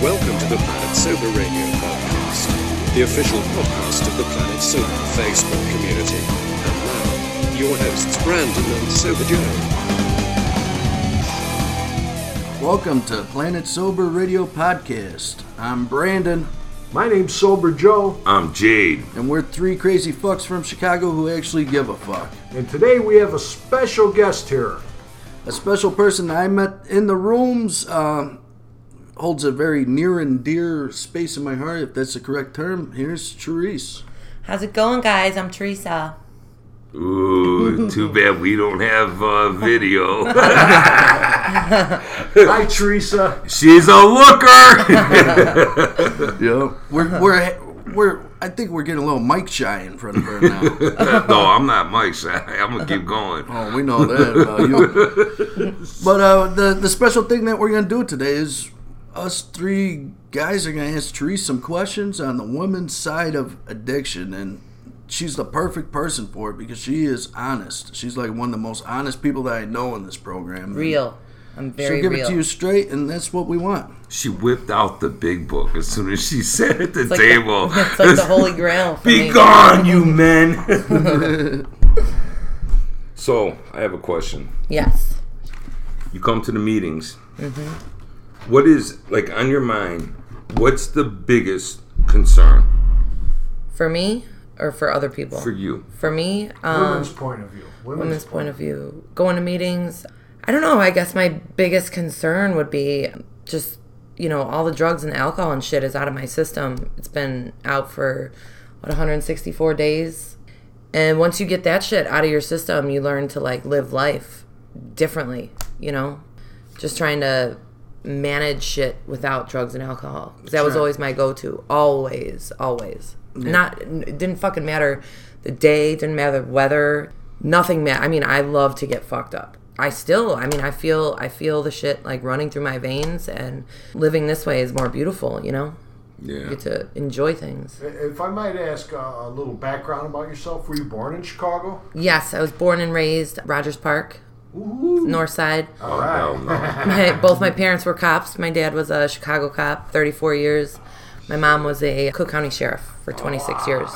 Welcome to the Planet Sober Radio podcast, the official podcast of the Planet Sober Facebook community. And now, your hosts, Brandon and Sober Joe. Welcome to Planet Sober Radio Podcast. I'm Brandon, My name's Sober Joe, I'm Jade. and we're three crazy fucks from Chicago who actually give a fuck. and today we have a special guest here. A special person I met in the rooms um, holds a very near and dear space in my heart, if that's the correct term. Here's Therese. How's it going, guys? I'm Teresa. Ooh, too bad we don't have uh, video. Hi, Teresa. She's a looker. Yeah, we're we're we're. I think we're getting a little mic shy in front of her now. no, I'm not Mike. Shy. I'm gonna keep going. Oh, we know that about you. But uh, the the special thing that we're gonna do today is us three guys are gonna ask Therese some questions on the woman's side of addiction, and she's the perfect person for it because she is honest. She's like one of the most honest people that I know in this program. Real. I'm very She'll give real. it to you straight, and that's what we want. She whipped out the big book as soon as she sat at the It's like table. The, it's like the holy grail. For Be me. gone, you men. so, I have a question. Yes. You come to the meetings. Mm-hmm. What is like on your mind? What's the biggest concern For me or for other people? for you? For me, um, Women's point of view. Women's, women's point of view. Going to meetings. I don't know. I guess my biggest concern would be just, you know, all the drugs and alcohol and shit is out of my system. It's been out for, what, 164 days? And once you get that shit out of your system, you learn to, like, live life differently, you know? Just trying to manage shit without drugs and alcohol. that was always my go to. Always, always. Not, it didn't fucking matter the day, didn't matter the weather, nothing ma I mean, I love to get fucked up. I still, I mean, I feel, I feel the shit like running through my veins, and living this way is more beautiful, you know? You Yeah. get to enjoy things. If I might ask uh, a little background about yourself, were you born in Chicago? Yes, I was born and raised Rogers Park, North Side. All Hell right. no. My, both my parents were cops. My dad was a Chicago cop, 34 years. My mom was a Cook County sheriff for 26 years.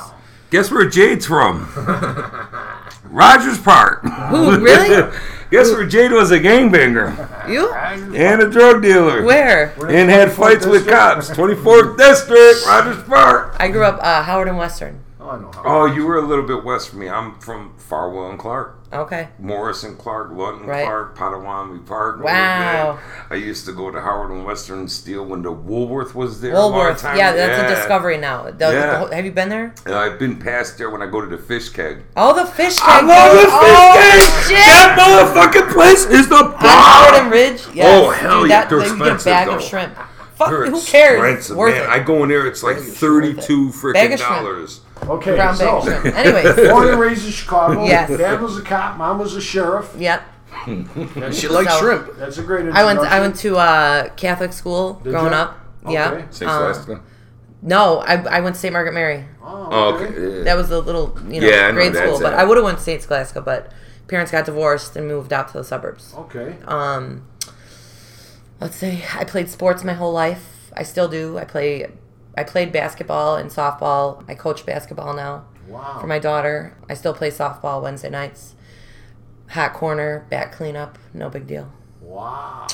Guess where Jade's from? Rogers Park. Ooh, really? Guess where Jade was a gangbanger You? and a drug dealer. Where? And had fights with cops. 24th District, Rogers Park. I grew up uh, Howard and Western. Oh, I know how. Oh, you were a little bit west from me. I'm from Farwell and Clark. Okay. Morrison Clark, Lutton Right. Clark, Pottawattomie Park. Wow. I used to go to Howard and Western Steel when the Woolworth was there. a Woolworth. time. Yeah, that's a discovery now. The- Yeah. the whole- have you been there? And I've been past there when I go to the fish keg. Oh, the fish keg. I love dude. the oh, fish keg. shit. That motherfucking place is the On Howard and. Ridge? Oh, yes. Oh, hell Dude, yeah, that, they're you get a expensive, bag of though. shrimp. Fuck, They're who cares? Worth man. it. I go in there, it's like thirty-two Bag freaking of shrimp. dollars. Okay, Brown so of shrimp. Anyways. born and raised in Chicago. Yes. Dad was a cop. Mom was a sheriff. Yep. She likes So- shrimp. That's a great. I went. I went to uh, Catholic school Did growing ya? up. Yeah. St. Scholastica. no, I, I went to St. Margaret Mary. Oh, Oh, okay. That was a little, you know, Yeah, I know grade that's school. But it. I would have went to St. Scholastica, but parents got divorced and moved out to the suburbs. Okay. Um, let's see. I played sports my whole life. I still do. I play. I played basketball and softball. I coach basketball now Wow. for my daughter. I still play softball Wednesday nights. Hot corner, back cleanup, no big deal. Wow.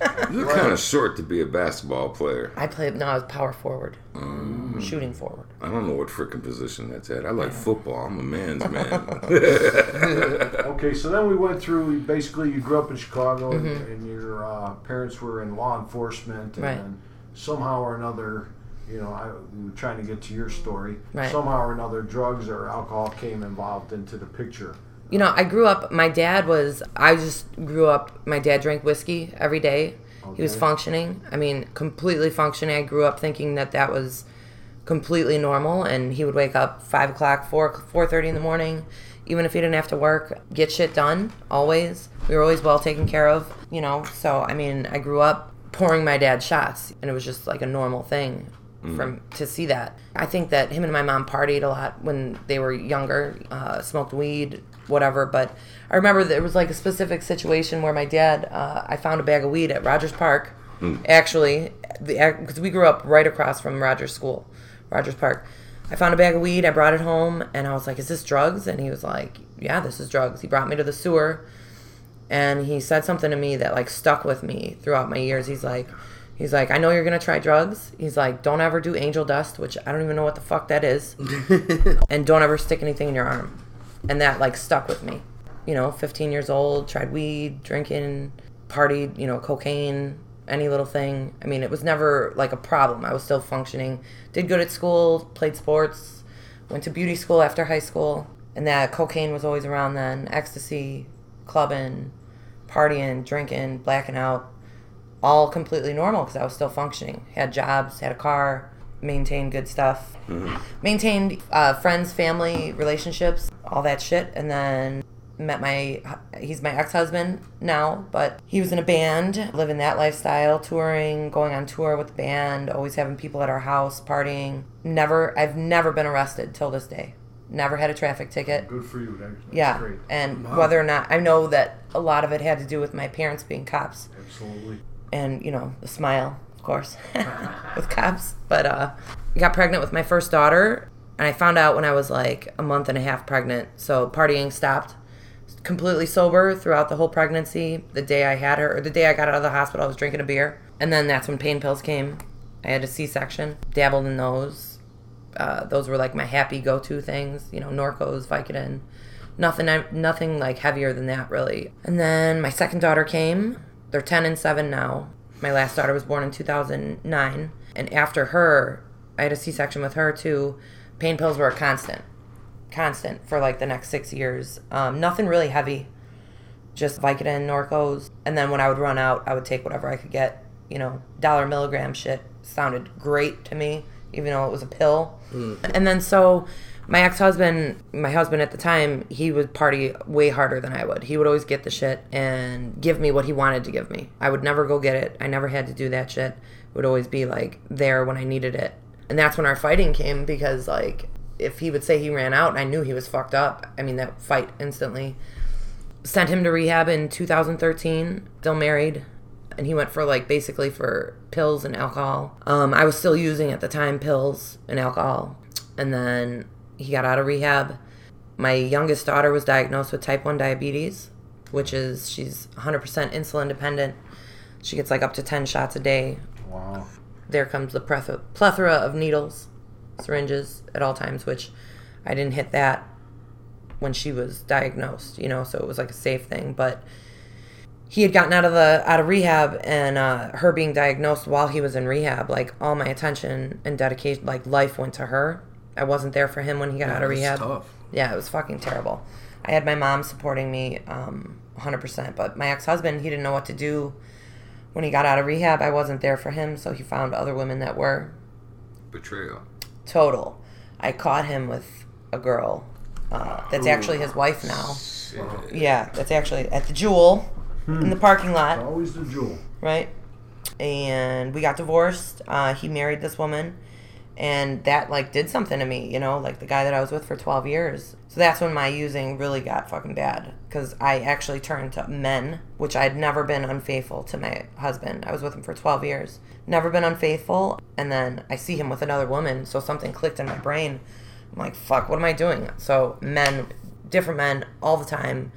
You're kind of short to be a basketball player. I played. No, I was power forward, Mm. shooting forward. I don't know what freaking position that's at. I like football. I'm a man's man. Okay, so then we went through. Basically, you grew up in Chicago, and, and your uh, parents were in law enforcement, and Mm-hmm. Right. then somehow or another, you know, I, we were trying to get to your story. Right. Somehow or another, drugs or alcohol came involved into the picture. You know, I grew up. My dad was. I just grew up. My dad drank whiskey every day. He was functioning. I mean, completely functioning. I grew up thinking that that was completely normal, and he would wake up five o'clock, four four thirty in the morning, even if he didn't have to work, get shit done. Always, we were always well taken care of. You know, so I mean, I grew up pouring my dad shots, and it was just like a normal thing from to see that. I think that him and my mom partied a lot when they were younger, uh, smoked weed, whatever. But I remember there was like a specific situation where my dad, uh, I found a bag of weed at Rogers Park, actually because we grew up right across from Rogers School, Rogers Park. I found a bag of weed. I brought it home, and I was like, "Is this drugs?" And he was like, "Yeah, this is drugs." He brought me to the sewer, and he said something to me that like stuck with me throughout my years. He's like, he's like, "I know you're gonna try drugs." He's like, "Don't ever do angel dust," which I don't even know what the fuck that is, and don't ever stick anything in your arm, and that like stuck with me. You know, 15 years old, tried weed, drinking, partied, you know, cocaine, any little thing. I mean, it was never like a problem. I was still functioning. Did good at school, played sports, went to beauty school after high school. And that cocaine was always around then. Ecstasy, clubbing, partying, drinking, blacking out. All completely normal because I was still functioning. Had jobs, had a car, maintained good stuff. Maintained uh, friends, family, relationships, all that shit. And then met my he's my ex-husband now but he was in a band living that lifestyle touring going on tour with the band always having people at our house partying never i've never been arrested till this day never had a traffic ticket Good for you. That, that's yeah great. and whether or not i know that a lot of it had to do with my parents being cops Absolutely. And you know the smile of course with cops but uh I got pregnant with my first daughter and i found out when i was like a month and a half pregnant. So partying stopped. Completely sober throughout the whole pregnancy the day i had her or the day i got out of the hospital i was drinking a beer. And then that's when pain pills came. I had a c-section dabbled in those. Uh, those were like my happy go-to things you know norcos vicodin. Nothing nothing like heavier than that really. And then my second daughter came they're 10 and 7 now. My last daughter was born in 2009 and after her i had a c-section with her too. Pain pills were a constant constant for like the next six years. Um, nothing really heavy. Just vicodin norcos. And then when i would run out i would take whatever i could get. You know dollar milligram shit sounded great to me even though it was a pill. And then so my ex-husband my husband at the time he would party way harder than i would. He would always get the shit and give me what he wanted to give me. I would never go get it. I never had to do that shit. It would always be like there when i needed it. And that's when our fighting came because like if he would say he ran out and i knew he was fucked up. I mean that fight instantly. Sent him to rehab in 2013 still married. And he went for like basically for pills and alcohol. Um, i was still using at the time pills and alcohol. And then he got out of rehab my youngest daughter was diagnosed with type 1 diabetes which is she's 100% insulin dependent she gets like up to 10 shots a day Wow. there comes the plethora, plethora of needles, syringes at all times, which I didn't hit that when she was diagnosed, you know, so it was like a safe thing. But he had gotten out of the out of rehab, and uh, her being diagnosed while he was in rehab, like all my attention and dedication, like life went to her. I wasn't there for him when he got out of rehab. tough. Yeah, it was fucking terrible. I had my mom supporting me um, 100%, but my ex husband, he didn't know what to do when he got out of rehab. I wasn't there for him, so he found other women that were Betrayal. total. I caught him with a girl uh, that's actually his wife now. Yeah, that's actually at the Jewel in the parking lot Always the jewel. right? And we got divorced. Uh, he married this woman, and that like did something to me, you know, like the guy that I was with for twelve years. So that's when my using really got fucking bad because I actually turned to men, which I'd never been unfaithful to my husband. I was with him for twelve years, never been unfaithful, and then I see him with another woman, so something clicked in my brain. I'm like, fuck, what am I doing? So men, different men, all the time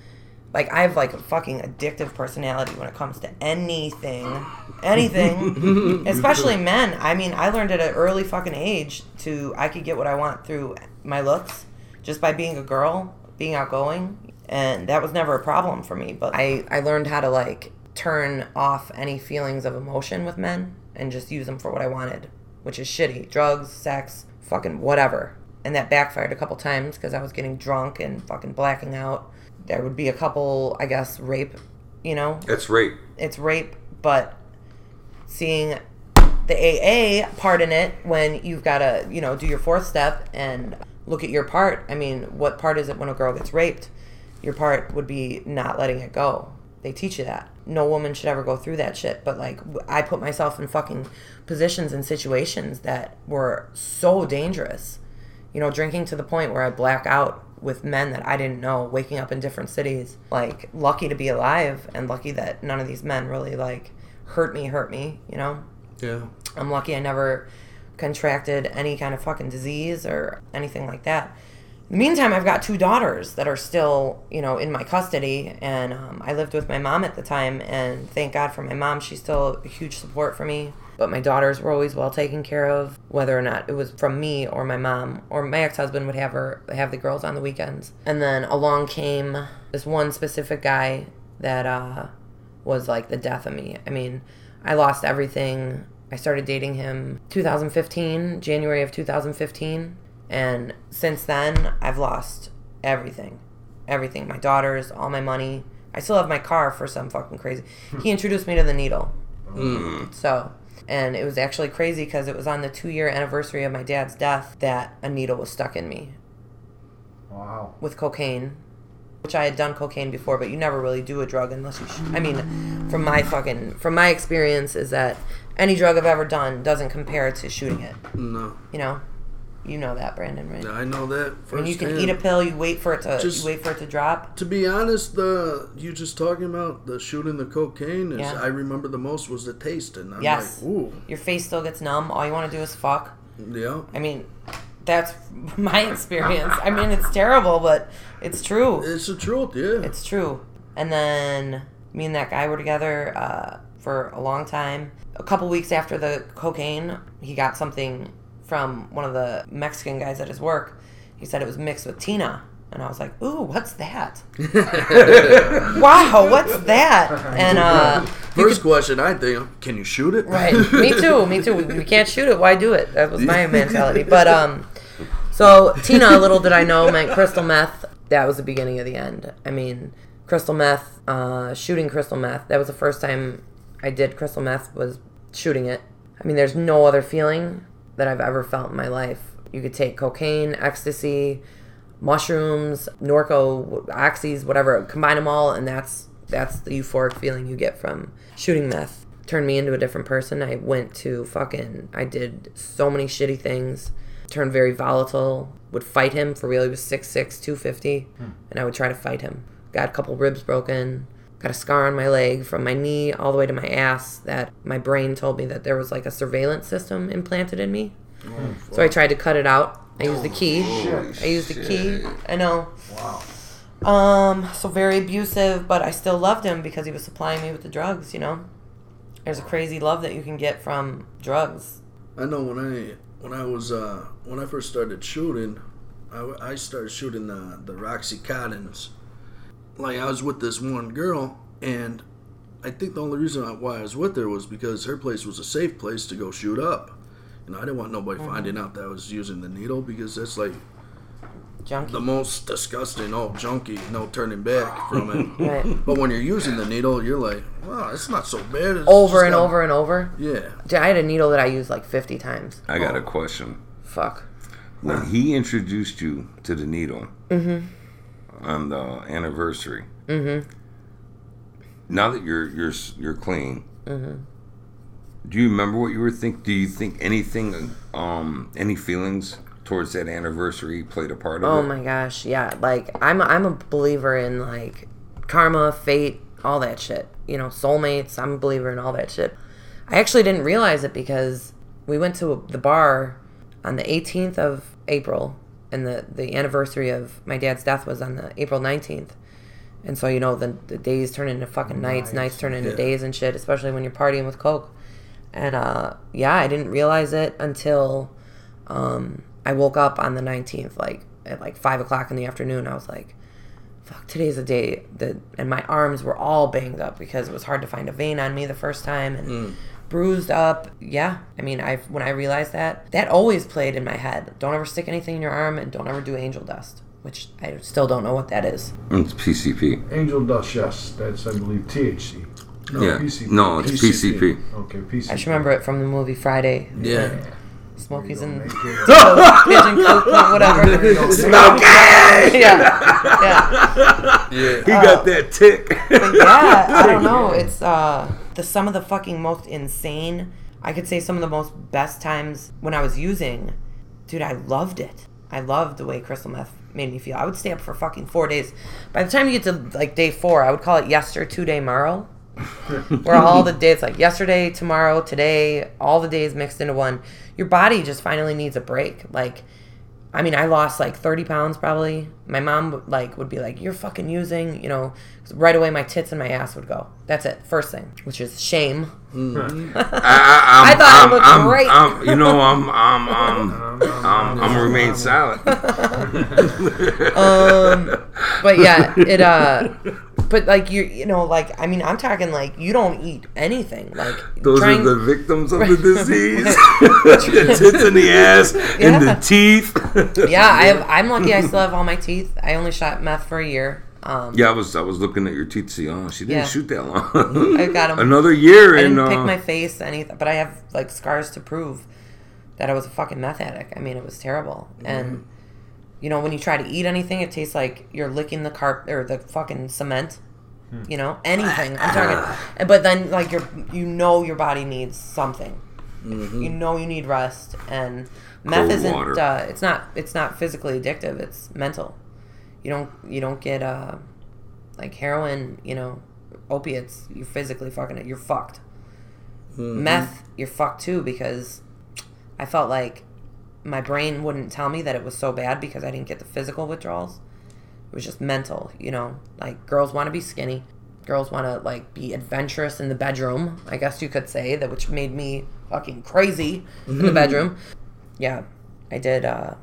like I have like a fucking addictive personality when it comes to anything, anything, especially men. I mean, I learned at an early fucking age to I could get what I want through my looks just by being a girl, being outgoing, and that was never a problem for me. But I I learned how to like turn off any feelings of emotion with men and just use them for what I wanted, which is shitty, drugs, sex, fucking whatever. And that backfired a couple times because I was getting drunk and fucking blacking out there would be a couple, I guess, rape, you know, It's rape. it's rape, but seeing the AA part in it when you've got to, you know, do your fourth step and look at your part. I mean, what part is it when a girl gets raped? Your part would be not letting it go. They teach you that. No woman should ever go through that shit, but like I put myself in fucking positions and situations that were so dangerous. You know, drinking to the point where I black out with men that I didn't know, waking up in different cities. Like lucky to be alive and lucky that none of these men really like hurt me, hurt me, you know? Yeah. I'm lucky I never contracted any kind of fucking disease or anything like that. In the meantime, I've got two daughters that are still, you know, in my custody, and um, I lived with my mom at the time, and thank God for my mom. She's still a huge support for me. But my daughters were always well taken care of, whether or not it was from me or my mom or my ex-husband would have her have the girls on the weekends. And then along came this one specific guy that uh, was like the death of me. I mean, I lost everything. I started dating him 2015, January of 2015, and since then I've lost everything. Everything. My daughters, all my money. I still have my car for some fucking crazy. He introduced me to the needle. So, and it was actually crazy because it was on the 2-year anniversary of my dad's death that a needle was stuck in me Wow. with cocaine, which I had done cocaine before, but you never really do a drug unless you. Sh- I mean, from my fucking from my experience is that any drug I've ever done doesn't compare to shooting it. No. You know, you know that, Brandon, right? I know that. Mean, you can firsthand. eat a pill, you wait for it to, Just- you wait for it to drop. To be honest, the you just talking about the shooting the cocaine is Yeah. I remember the most was the taste, and I'm Yes. like, ooh, Your face still gets numb. All you want to do is fuck. yeah. I mean, that's my experience. I mean, it's terrible, but it's true. It's the truth, yeah. It's true. And then me and that guy were together uh, for a long time. A couple weeks after the cocaine, he got something from one of the Mexican guys at his work. He said it was mixed with Tina. And I was like, ooh, what's that? wow, what's that? And uh, First question I think, can you shoot it? Right. me too. Me too. We, we can't shoot it. Why do it? That was my mentality. But um, so Tina, little did I know, meant crystal meth. That was the beginning of the end. I mean, crystal meth, uh, shooting crystal meth. That was the first time I did crystal meth. Was shooting it. I mean, there's no other feeling that I've ever felt in my life. You could take cocaine, ecstasy, mushrooms, Norco, oxys, whatever, combine them all, and that's that's the euphoric feeling you get from shooting meth. Turned me into a different person. I went to fucking. I did so many shitty things. Turned very volatile. Would fight him for real. He was 6'6", 250, hmm. and I would try to fight him. Got a couple ribs broken. Got a scar on my leg from my knee all the way to my ass. That my brain told me that there was like a surveillance system implanted in me. So I tried to cut it out. I used the key. I used the key. I know. Wow. Um, so very abusive, but I still loved him because he was supplying me with the drugs, you know? There's a crazy love that you can get from drugs. I know when I when I was uh, when I first started shooting, I, I started shooting the the Roxy Cottons. Like I was with this one girl, and I think the only reason why I was with her was because her place was a safe place to go shoot up. You know, I didn't want nobody mm-hmm. finding out that I was using the needle because that's like Junkie. the most disgusting, oh junkie, no turning back from it. Right. But when you're using the needle, you're like, wow, it's not so bad. It's Over and got- over and over. Yeah. Dude, I had a needle that I used like 50 times. I got a question. Fuck. When he introduced you to the needle mm-hmm. On the anniversary, Mm-hmm. now that you're you're you're clean, mm-hmm. do you remember what you were think? Do you think anything, um, any feelings towards that anniversary played a part of Oh it? my gosh, yeah. Like I'm I'm a believer in like karma, fate, all that shit. You know, soulmates. I'm a believer in all that shit. I actually didn't realize it because we went to the bar on the 18th of April, and the the anniversary of my dad's death was on the April 19th. And so you know the the days turn into fucking nights, nights turn into Yeah. days and shit, especially when you're partying with coke. And uh, yeah, I didn't realize it until um, I woke up on the 19th, like at like five o'clock in the afternoon. I was like, "Fuck, today's a day that." And my arms were all banged up because it was hard to find a vein on me the first time and bruised up. Yeah, I mean, I when I realized that, that always played in my head. Don't ever stick anything in your arm, and don't ever do angel dust, which I still don't know what that is. It's PCP. Angel dust, yes. That's, I believe, THC. No, yeah. PCP. No, it's PCP. PCP. Okay, PCP. I just remember it from the movie Friday. Yeah. Smokey's in Make it- pigeon coop or whatever. Smokey! yeah, yeah. Yeah. He got that tick. Yeah, I don't know. It's uh the some of the fucking most insane. I could say some of the most best times when I was using. Dude, I loved it. I loved the way crystal meth made me feel. I would stay up for fucking four days. By the time you get to like day four, I would call it yester two day marrow. Where all the days, like yesterday, tomorrow, today, all the days mixed into one. Your body just finally needs a break. Like, I mean, I lost like 30 pounds probably. My mom like would be like, "You're fucking using," you know. Right away, my tits and my ass would go. That's it. First thing, which is shame. Mm-hmm. I, I, I, thought I'm, looked I'm, great. I'm, you know, I'm, I'm, um, um, I'm, I'm, I'm gonna remain silent. Um, but yeah, it uh but like you you know, like I mean I'm talking like you don't eat anything. Like Those trying, are the victims of the disease. the tits in the ass and the Yeah. teeth. Yeah, I have I'm lucky I still have all my teeth. I only shot meth for a year. Um Yeah, I was I was looking at your teeth. See, oh, she didn't Yeah. shoot that long. I got 'em. Another year, I and didn't uh, pick my face anything but I have like scars to prove that I was a fucking meth addict. I mean it was terrible. And you know, when you try to eat anything, it tastes like you're licking the carp or the fucking cement. You know, anything. I'm talking, but then like you're, you know, your body needs something. You know, you need rest, and meth Cold isn't. water. Uh, it's not. It's not physically addictive. It's mental. You don't. You don't get uh, like heroin. You know, opiates. You're physically fucking it. You're fucked. Meth, you're fucked too because I felt like my brain wouldn't tell me that it was so bad because I didn't get the physical withdrawals. It was just mental, you know. Like girls want to be skinny, girls want to like be adventurous in the bedroom. I guess you could say that, which made me fucking crazy in the bedroom. Yeah, I did. uh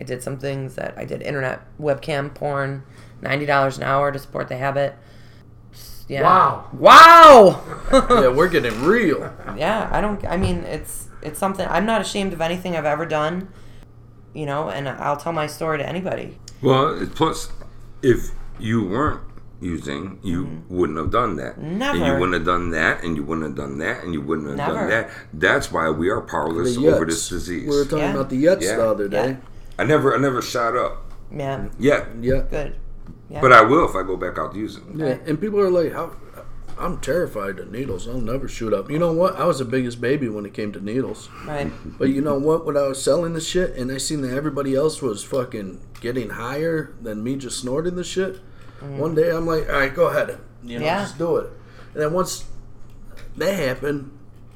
I did some things that I did internet webcam porn, ninety dollars an hour to support the habit. Yeah. Wow. Wow. yeah, we're getting real. yeah i don't i mean it's it's something i'm not ashamed of anything i've ever done you know and i'll tell my story to anybody well, plus, if you weren't using, you wouldn't have done that. And you Mm-hmm. Wouldn't have done that, and you wouldn't have done that, and you wouldn't have Never. done that. That's why we are powerless over this disease. We were talking Yeah. about the Yets Yeah. the other day. Yeah. I never, I never shot up yeah yet, Yeah. good yeah but I will if I go back out using. Yeah, and people are like, "How?" I'm terrified of needles. I'll never shoot up. You know what? I was the biggest baby when it came to needles. right But you know what? When I was selling the shit and I seen that everybody else was fucking getting higher than me just snorting the shit, mm-hmm. one day I'm like, all right, go ahead. You know, Yeah. just do it. And then once that happened,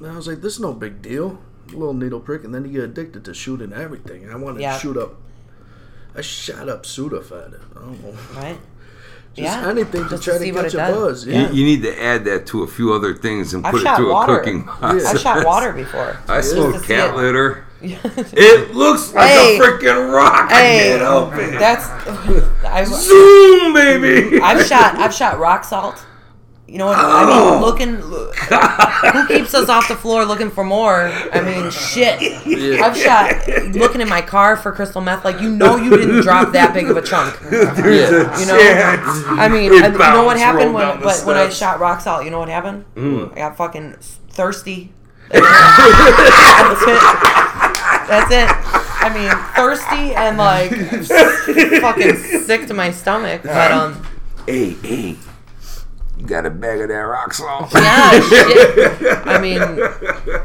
I was like, this is no big deal. A little needle prick, and then you get addicted to shooting everything. And I wanted Yeah. to shoot up. I shot up Sudafed. I don't know. right Just yeah anything to Just try to, see what catch it a does. buzz. You, Yeah. you need to add that to a few other things and I've put it shot through water. a cooking Yeah. process. i've shot water before I smoked cat it. litter. It looks like Hey. a freaking rock. I hey can't help it. that's I've, Zoom, baby. I've shot i've shot rock salt you know what I mean? Looking, who keeps us off the floor looking for more? I mean, shit. I've shot looking in my car for crystal meth. Like you know, you didn't drop that big of a chunk. There's You know. I mean, and you know what happened when, but when I shot rock salt? You know what happened? Mm. I got fucking thirsty. That's it. That's it. I mean, thirsty and like fucking sick to my stomach. But um, Hey, hey. You got a bag of that rock salt? yeah, shit. I mean,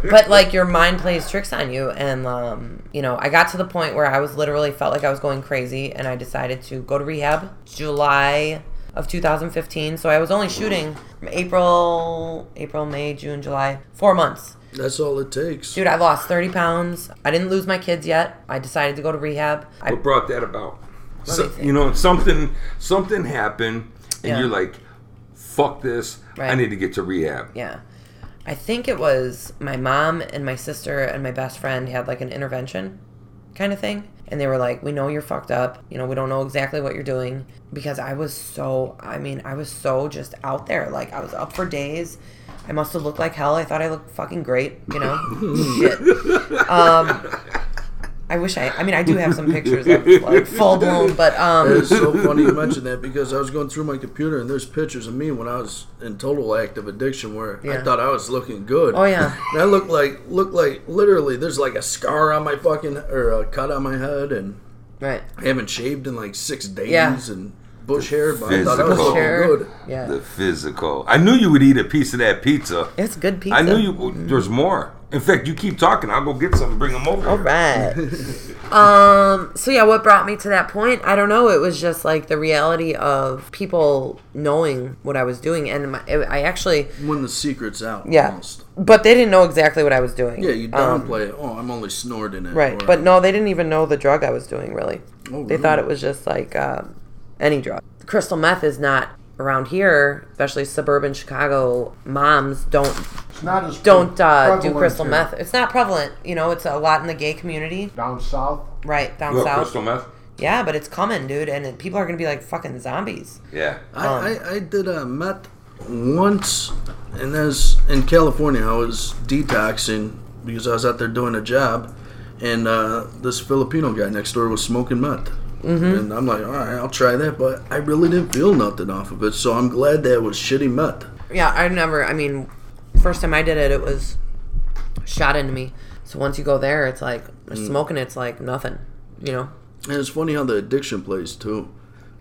but like your mind plays tricks on you, and um, you know, I got to the point where I was literally felt like I was going crazy, and I decided to go to rehab July of 2015. So I was only shooting from April, April, May, June, July, four months. That's all it takes. Dude, I lost 30 pounds. I didn't lose my kids yet. I decided to go to rehab. I, What brought that about? So, you know, something something happened, and Yeah. you're like, "Fuck this! I need to get to rehab." yeah. I think it was my mom and my sister and my best friend had like an intervention kind of thing. And they were like, We know you're fucked up. You know, we don't know exactly what you're doing. Because I was so, I mean, I was so just out there. Like, I was up for days. I must have looked like hell. I thought I looked fucking great, you know? Shit. Um, I wish I, I mean, I do have some pictures of like full blown, but, um, It's so funny you mention that because I was going through my computer and there's pictures of me when I was in total active addiction where I thought I was looking good. oh yeah. And I look like look like literally there's like a scar on my fucking or a cut on my head and Right. I haven't shaved in like six days Yeah. and bush hair, but I thought I was looking good. Yeah. The physical. I knew you would eat a piece of that pizza. It's good pizza. I knew you. There's more. In fact, you keep talking. I'll go get some. Bring them over. All right. um. So yeah, what brought me to that point? I don't know. It was just like the reality of people knowing what I was doing, and my, I actually, When the secret's out. yeah. Almost. But they didn't know exactly what I was doing. Yeah, you Um, downplay it. Oh, I'm only snorting it. Right, or- but no, they didn't even know the drug I was doing. Really, Oh, they thought it was just like uh, any drug. Crystal meth is not around here, especially suburban Chicago. Moms don't It's not as don't uh, do crystal here. meth. It's not prevalent. You know, it's a lot in the gay community, down south. right down What, south. crystal meth? Yeah, but it's coming, dude, and it- people are gonna be like fucking zombies. Yeah. I, Um, I, I did a meth once, and as in California, I was detoxing because I was out there doing a job, and uh, this Filipino guy next door was smoking meth. Mm-hmm. And I'm like, all right, I'll try that, but I really didn't feel nothing off of it, so I'm glad that it was shitty meth. Yeah, I never. I mean, first time I did it, it was shot into me. So once you go there, it's like Mm. smoking. It's like nothing. You know. And it's funny how the addiction plays too,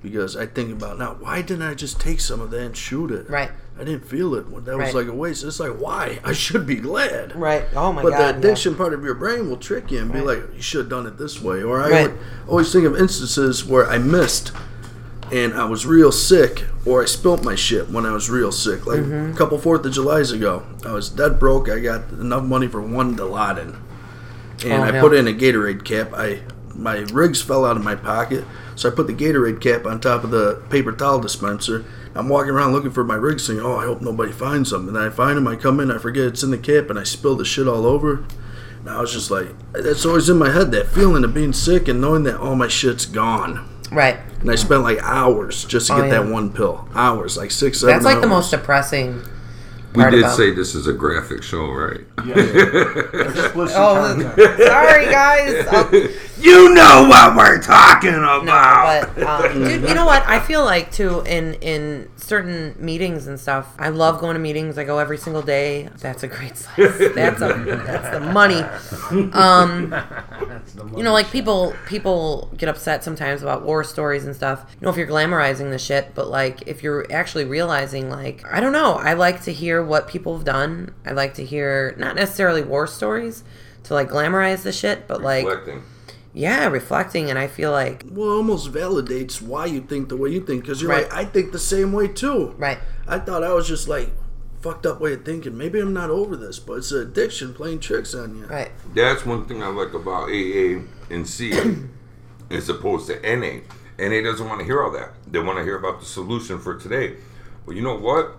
because I think about now, why didn't I just take some of that and shoot it? Right. I didn't feel it. That was Right. like a waste. It's like why? I should be glad. Right. Oh my But god. But the yeah. addiction part of your brain will trick you and be Right. like, you should have done it this way. Or I Right. would always think of instances where I missed and I was real sick, or I spilt my shit when I was real sick. Like Mm-hmm. a couple Fourth of Julys ago, I was dead broke. I got enough money for one Dilaudid, and Oh, I yeah. put in a Gatorade cap. I my rigs fell out of my pocket, so I put the Gatorade cap on top of the paper towel dispenser. I'm walking around looking for my rig, saying, "Oh, I hope nobody finds them." And I find them. I come in, I forget it's in the cap, and I spill the shit all over. And I was just like, that's always in my head that feeling of being sick and knowing that all my shit's gone. Right. And I spent like hours just to Oh, get yeah. that one pill. Hours, like six, seven. That's like the most depressing. We did about- say this is a graphic show, right? Yeah, yeah. Oh, sorry guys. Oh, You know what we're talking about. no, but um, dude, you know what? I feel like too in in certain meetings and stuff. I love going to meetings. I go every single day. That's a great slice. That's a that's the money. Um, That's the money you know, like people people get upset sometimes about war stories and stuff. You know, if you're glamorizing the shit, but like if you're actually realizing, like I don't know, I like to hear what people have done. I like to hear not necessarily war stories to like glamorize the shit, but like Reflecting. Yeah, reflecting. And I feel like Well, it almost validates why you think the way you think because you're Right. like, I think the same way too. right, I thought I was just like fucked up way of thinking. Maybe I'm not over this, but it's an addiction playing tricks on you. right, That's one thing I like about AA and CA as opposed to NA. NA doesn't want to hear all that. They want to hear about the solution for today. Well, you know what?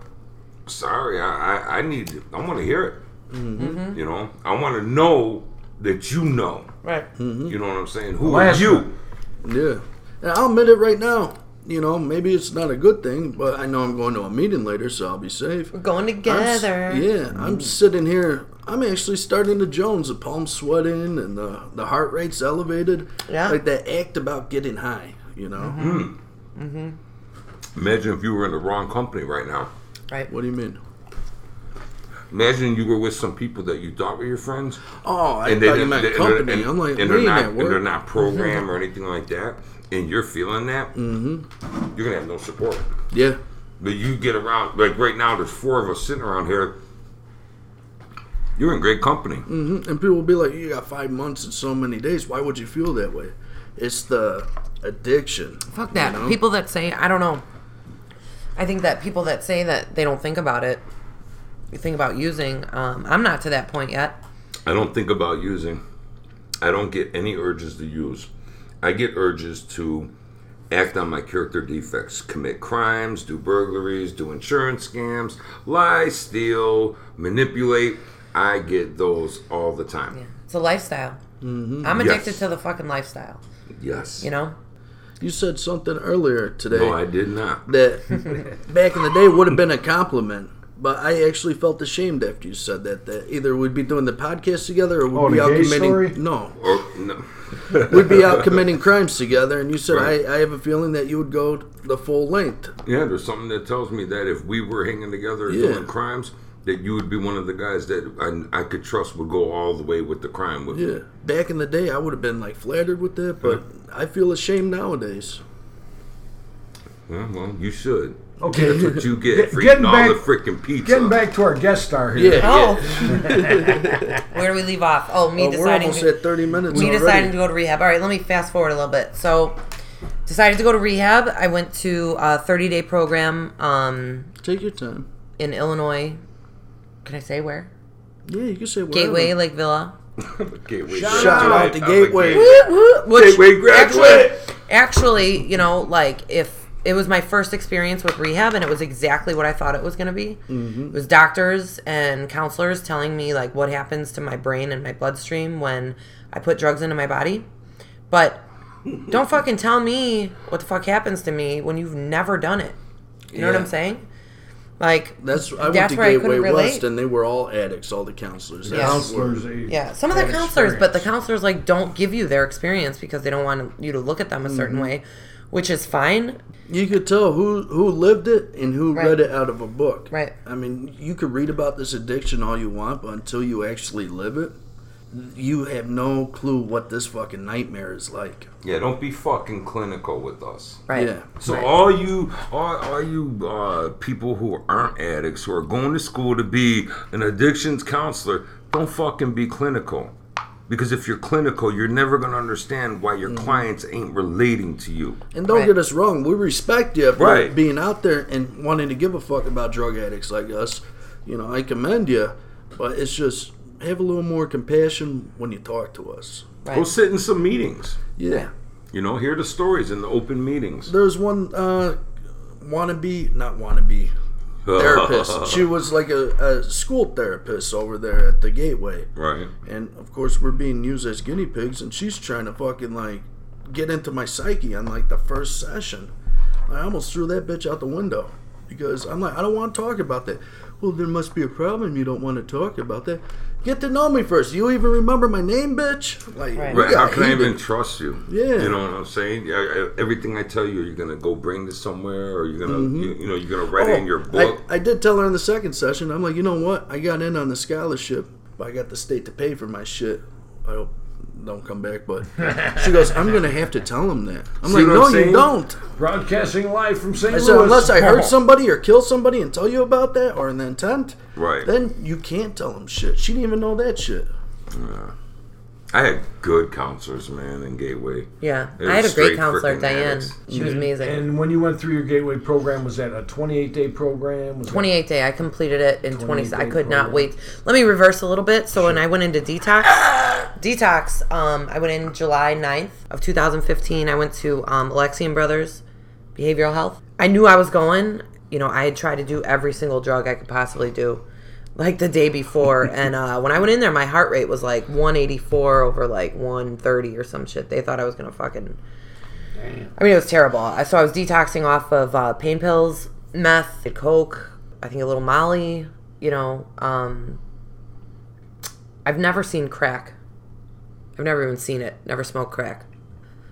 Sorry, I, I, I need, I want to hear it. Mm-hmm. You know, I want to know that you know. right. You know what I'm saying? Who Last are you? Yeah. And I'll admit it right now. You know, maybe it's not a good thing, but I know I'm going to a meeting later, so I'll be safe. We're going I'm s- together. yeah, I'm sitting here. I'm actually starting to Jones. The palms sweating and the the heart rate's elevated. Yeah. like that act about getting high. You know. Mm-hmm. Mhm. Imagine if you were in the wrong company right now. Right. What do you mean? Imagine you were with some people that you thought were your friends. Oh, I and they thought you didn't- meant they- and company. they're- and- I'm like, and we they're not, and they're not programmed or anything like that, and you're feeling that, mm-hmm. you're gonna have no support. Yeah. But you get around like right now. There's four of us sitting around here. You're in great company. hmm And people will be like, "You got five months and so many days. Why would you feel that way?" It's the addiction. Fuck that. you know? People that say I don't know. I think that people that say that they don't think about it, think about using. Um, I'm not to that point yet. I don't think about using. I don't get any urges to use. I get urges to act on my character defects, commit crimes, do burglaries, do insurance scams, lie, steal, manipulate. I get those all the time. Yeah. It's a lifestyle. I'm addicted Yes. to the fucking lifestyle. Yes. You know. You said something earlier today No, I did not. that back in the day would have been a compliment. But I actually felt ashamed after you said that. That either we'd be doing the podcast together, or we'd Oh, be out committing. story? No, Or no. we'd be out committing crimes together. And you said, Right. I, "I have a feeling that you would go the full length." Yeah, there's something that tells me that if we were hanging together and Yeah. doing crimes, that you would be one of the guys that I, I could trust would go all the way with the crime with me. Yeah, back in the day, I would have been like flattered with that, but I feel ashamed nowadays. Yeah, well, you should. Okay, That's what you get Get- for getting eating all back- the freaking pizza. getting back to our guest star here. Yeah. Oh. Where do we leave off? Oh, me deciding. we're almost to, at 30 minutes me already. deciding to go to rehab. All right, let me fast forward a little bit. So, decided to go to rehab. I went to a 30 day program um, Take your time. in Illinois. Can I say where? Yeah, you can say whatever. Gateway Lake Villa. Gateway Shout out graduate. to I'm Gateway. Gateway graduate. Actually, actually, you know, like if it was my first experience with rehab, and it was exactly what I thought it was going to be. Mm-hmm. It was doctors and counselors telling me like what happens to my brain and my bloodstream when I put drugs into my body. But don't fucking tell me what the fuck happens to me when you've never done it. You know what I'm saying? Like That's I went That's to Gateway. West, and they were all addicts. All the counselors. That's Yeah. Counselors, Yeah, some of the had counselors, but the counselors like don't give you their experience because they don't want you to look at them a certain Mm-hmm. way, which is fine. You could tell who who lived it and who Right. read it out of a book. Right. I mean, you could read about this addiction all you want, but until you actually live it, you have no clue what this fucking nightmare is like. Yeah, don't be fucking clinical with us. Right. Yeah. So Right. all you, all, all you uh, people who aren't addicts, who are going to school to be an addictions counselor, don't fucking be clinical. Because if you're clinical, you're never gonna understand why your clients ain't relating to you. And don't Right. get us wrong, we respect you for Right. being out there and wanting to give a fuck about drug addicts like us. You know, I commend you, but it's just have a little more compassion when you talk to us. Right. Go sit in some meetings. Yeah. You know, hear the stories in the open meetings. There's one uh wannabe, not wannabe therapist. she was like a, a school therapist over there at the gateway. right. And of course, we're being used as guinea pigs, and she's trying to fucking like get into my psyche on like the first session. I almost threw that bitch out the window because I'm like, I don't want to talk about that. Well, there must be a problem. You don't want to talk about that. Get to know me first. You even remember my name, bitch? Like, Right. Right. How can I even heated. trust you? Yeah. You know what I'm saying? Yeah, I- Everything I tell you, you're gonna go bring this somewhere, or you're gonna, you, you know, you're gonna write it in your Mm-hmm. Oh, book. I, I did tell her in the second session. I'm like, you know what? I got in on the scholarship, but I got the state to pay for my shit. I hope don't come back. But she goes, I'm gonna have to tell him that. I'm See like, no, I'm you saying? don't. broadcasting live from St. I Louis. said, unless I hurt oh. somebody or kill somebody and tell you about that or an intent, Right. then you can't tell him shit. She didn't even know that shit. I had good counselors, man, in Gateway. Yeah, It I had a great counselor, freaking Diane. addicts. She was amazing. And when you went through your Gateway program, was that a 28 day program? Was 28 day. I completed it in 20. I day could not wait. Let me reverse a little bit. So when I went into detox, detox, um, I went in July 9th of 2015. I went to um, Alexian Brothers Behavioral Health. I knew I was going. You know, I had tried to do every single drug I could possibly do, like the day before. and uh, when I went in there, my heart rate was like 184 over like 130 or some shit. They thought I was gonna fucking. I mean, it was terrible. I- So I was detoxing off of uh, pain pills, meth, coke, I think a little Molly. You know, um, I've never seen crack. I've never even seen it. Never smoked crack.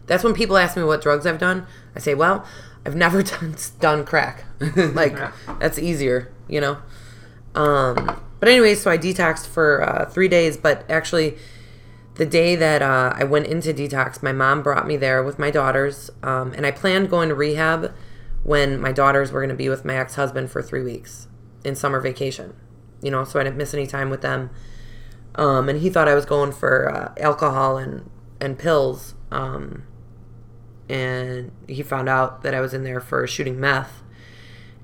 That's when people ask me what drugs I've done. I say, well, I've never done done crack. like that's easier, you know. Um, but anyway, so I detoxed for uh, three days. But actually, the day that uh, I went into detox, my mom brought me there with my daughters, um, and I planned going to rehab when my daughters were going to be with my ex husband for three weeks in summer vacation. You know, so I didn't miss any time with them. Um, and he thought I was going for uh, alcohol and and pills. Um, and he found out that I was in there for shooting meth.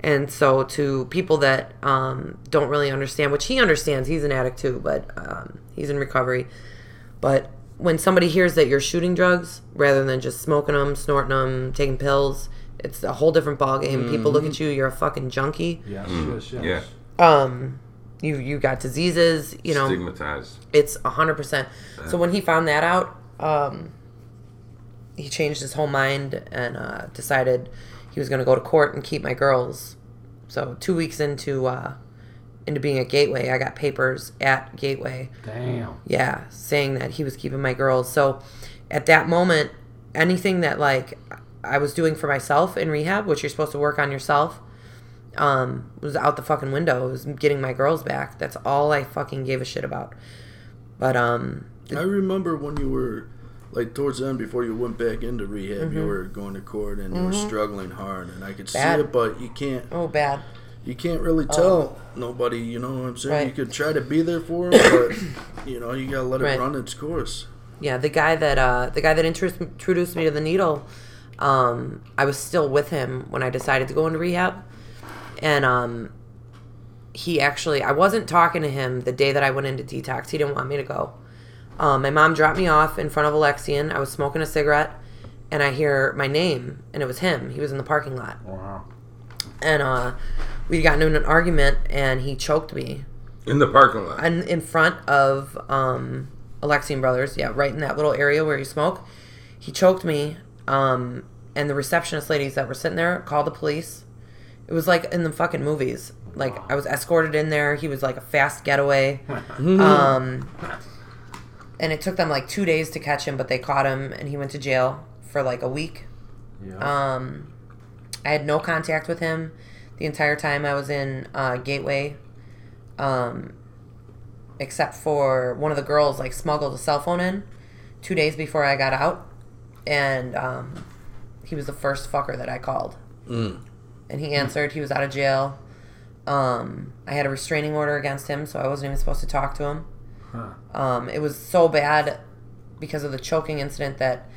And so, to people that um, don't really understand, which he understands, he's an addict too, but um, he's in recovery. But when somebody hears that you're shooting drugs rather than just smoking them, snorting them, taking pills, it's a whole different ballgame. People look at you, you're a fucking junkie. Yes, Mm. yes, yes. Yeah. Um, you you got diseases, you know Stigmatized. it's a hundred percent. So when he found that out, um, he changed his whole mind and uh, decided he was going to go to court and keep my girls. So two weeks into uh, into being at Gateway, I got papers at Gateway. Damn. Yeah, saying that he was keeping my girls. So at that moment, anything that like I was doing for myself in rehab, which you're supposed to work on yourself, um, was out the fucking window. It was getting my girls back. That's all I fucking gave a shit about. But um, I remember when you were like towards the end before you went back into rehab, you were going to court and you were struggling hard, and I could Mm-hmm. Bad. see it, but you can't Oh, bad. you can't really tell nobody. You know what I'm saying? Right. You could try to be there for them, but you know you gotta let it Right. run its course. Yeah, the guy that uh, the guy that introduced, introduced me to the needle, um, I was still with him when I decided to go into rehab, and um, he actually I wasn't talking to him the day that I went into detox. He didn't want me to go. Um, my mom dropped me off in front of Alexian. I was smoking a cigarette, and I hear my name, and it was him. He was in the parking lot, Wow. and uh, we got into an argument, and he choked me In the parking lot. and in front of um, Alexian Brothers, yeah, right in that little area where you smoke. He choked me, um, and the receptionist ladies that were sitting there called the police. It was like in the fucking movies. Like I was escorted in there. He was like a fast getaway. um, and it took them like two days to catch him, but they caught him, and he went to jail for like a week. Yeah. Um, I had no contact with him the entire time I was in uh, Gateway, um, except for one of the girls like smuggled a cell phone in two days before I got out, and um, he was the first fucker that I called, Mm. and he answered. He was out of jail. Um, I had a restraining order against him, so I wasn't even supposed to talk to him. Huh. Um, it was so bad because of the choking incident that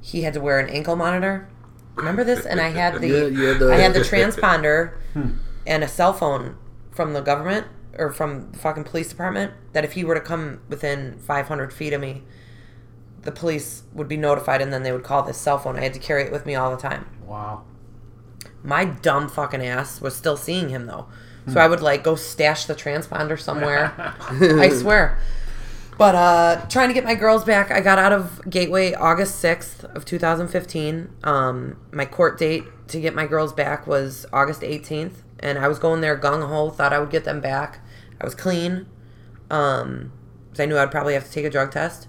he had to wear an ankle monitor. Remember this? And I had the, Yeah, had the- I had the transponder and a cell phone from the government or from the fucking police department that if he were to come within 500 feet of me, the police would be notified and then they would call this cell phone. I had to carry it with me all the time. Wow. My dumb fucking ass was still seeing him though. So I would like go stash the transponder somewhere. I swear. But uh trying to get my girls back, I got out of Gateway August 6th of 2015. Um my court date to get my girls back was August 18th and I was going there gung ho, thought I would get them back. I was clean. Um 'cause I knew I'd probably have to take a drug test.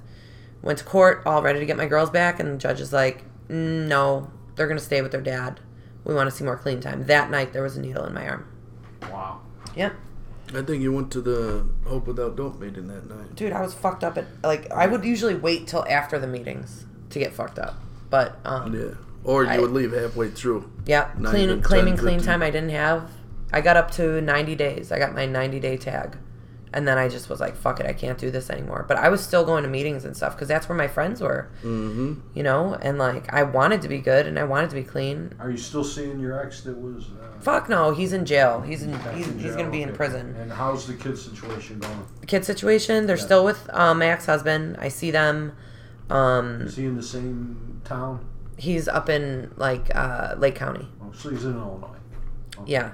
Went to court all ready to get my girls back and the judge is like, "No, they're going to stay with their dad. We want to see more clean time." That night there was a needle in my arm. Wow. Yep. I think you went to the Hope Without Dope meeting that night. dude, I was fucked up at like I would usually wait till after the meetings to get fucked up, but um, Yeah. Or you I- would leave halfway through. yeah, clean claiming 10, clean 15. time I didn't have. I got up to ninety days. I got my ninety day tag, and then I just was like, "Fuck it, I can't do this anymore." But I was still going to meetings and stuff because that's where my friends were, Mm-hmm. you know. And like I wanted to be good and I wanted to be clean. Are you still seeing your ex that was? Uh, Fuck no, he's in jail. He's in he's, in he's gonna be in prison. And how's the kid situation going? The kid situation, they're still with um, my ex husband. I see them. Um, Is he in the same town? he's up in like uh, Lake County. Oh, so he's in Illinois. Okay. Yeah.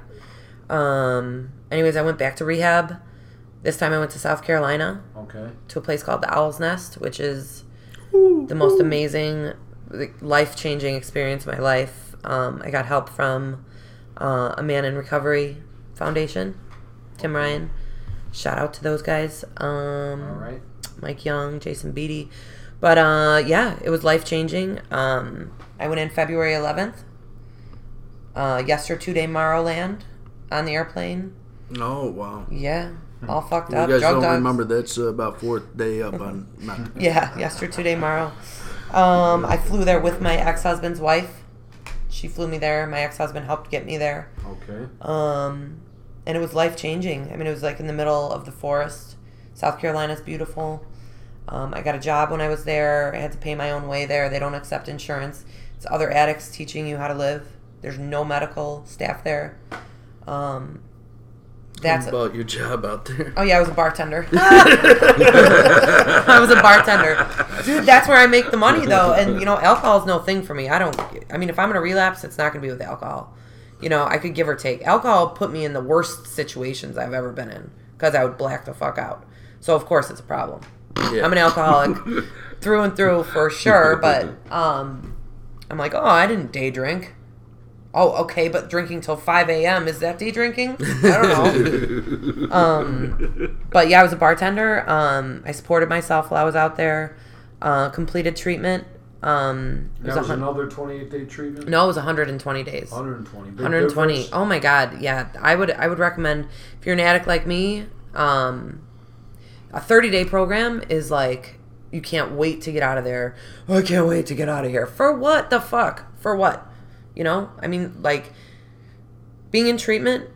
Um. Anyways, I went back to rehab. This time I went to South Carolina Okay. to a place called the Owl's Nest, which is the most amazing, life changing experience of my life. Um, I got help from uh, a Man in Recovery Foundation, Tim Ryan. Shout out to those guys. Um, All right. Mike Young, Jason Beatty. But uh, yeah, it was life changing. Um, I went in February 11th. Uh, yester two day Morrowland on the airplane. Oh wow. Yeah, all fucked You up. You guys Drug don't dogs. remember that's uh, about fourth day up on Mount. Yeah, yester two day Morrow. Um, I flew there with my ex husband's wife. She flew me there. My ex husband helped get me there. Okay. Um, and it was life changing. I mean, it was like in the middle of the forest. South Carolina's beautiful. Um, I got a job when I was there. I had to pay my own way there. They don't accept insurance. It's other addicts teaching you how to live. There's no medical staff there. Um, that's about your job out there. Oh yeah, I was a bartender. I was a bartender, dude. That's where I make the money though, and you know, alcohol is no thing for me. I don't. I mean, if I'm gonna relapse, it's not gonna be with alcohol. You know, I could give or take. Alcohol put me in the worst situations I've ever been in because I would black the fuck out. So of course it's a problem. Yeah. I'm an alcoholic through and through for sure, but um, I'm like, oh, I didn't day drink. Oh, okay, but drinking till 5 a.m. is that day drinking? I don't know. um, but yeah, I was a bartender. Um, I supported myself while I was out there. Uh, completed treatment. Um, it was That was hun- another 28 day treatment. no, it was 120 days. 120. Big 120. difference? Oh my god, yeah. I would I would recommend if you're an addict like me, um, a 30 day program is like you can't wait to get out of there. I can't wait to get out of here. For what the fuck? For what? You know? I mean, like being in treatment,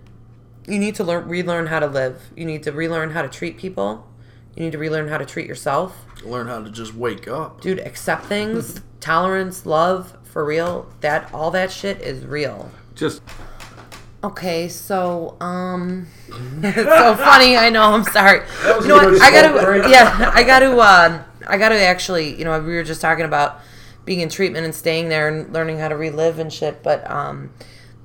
you need to learn relearn how to live. You need to relearn how to treat people. You need to relearn how to treat yourself. Learn how to just wake up. Dude, accept things, tolerance, love, for real. That all that shit is real. Just Okay, so um, it's so funny. I know. I'm sorry. was You know what? I gotta. Yeah, I gotta. Uh, I gotta actually. You know, we were just talking about being in treatment and staying there and learning how to relive and shit. But um,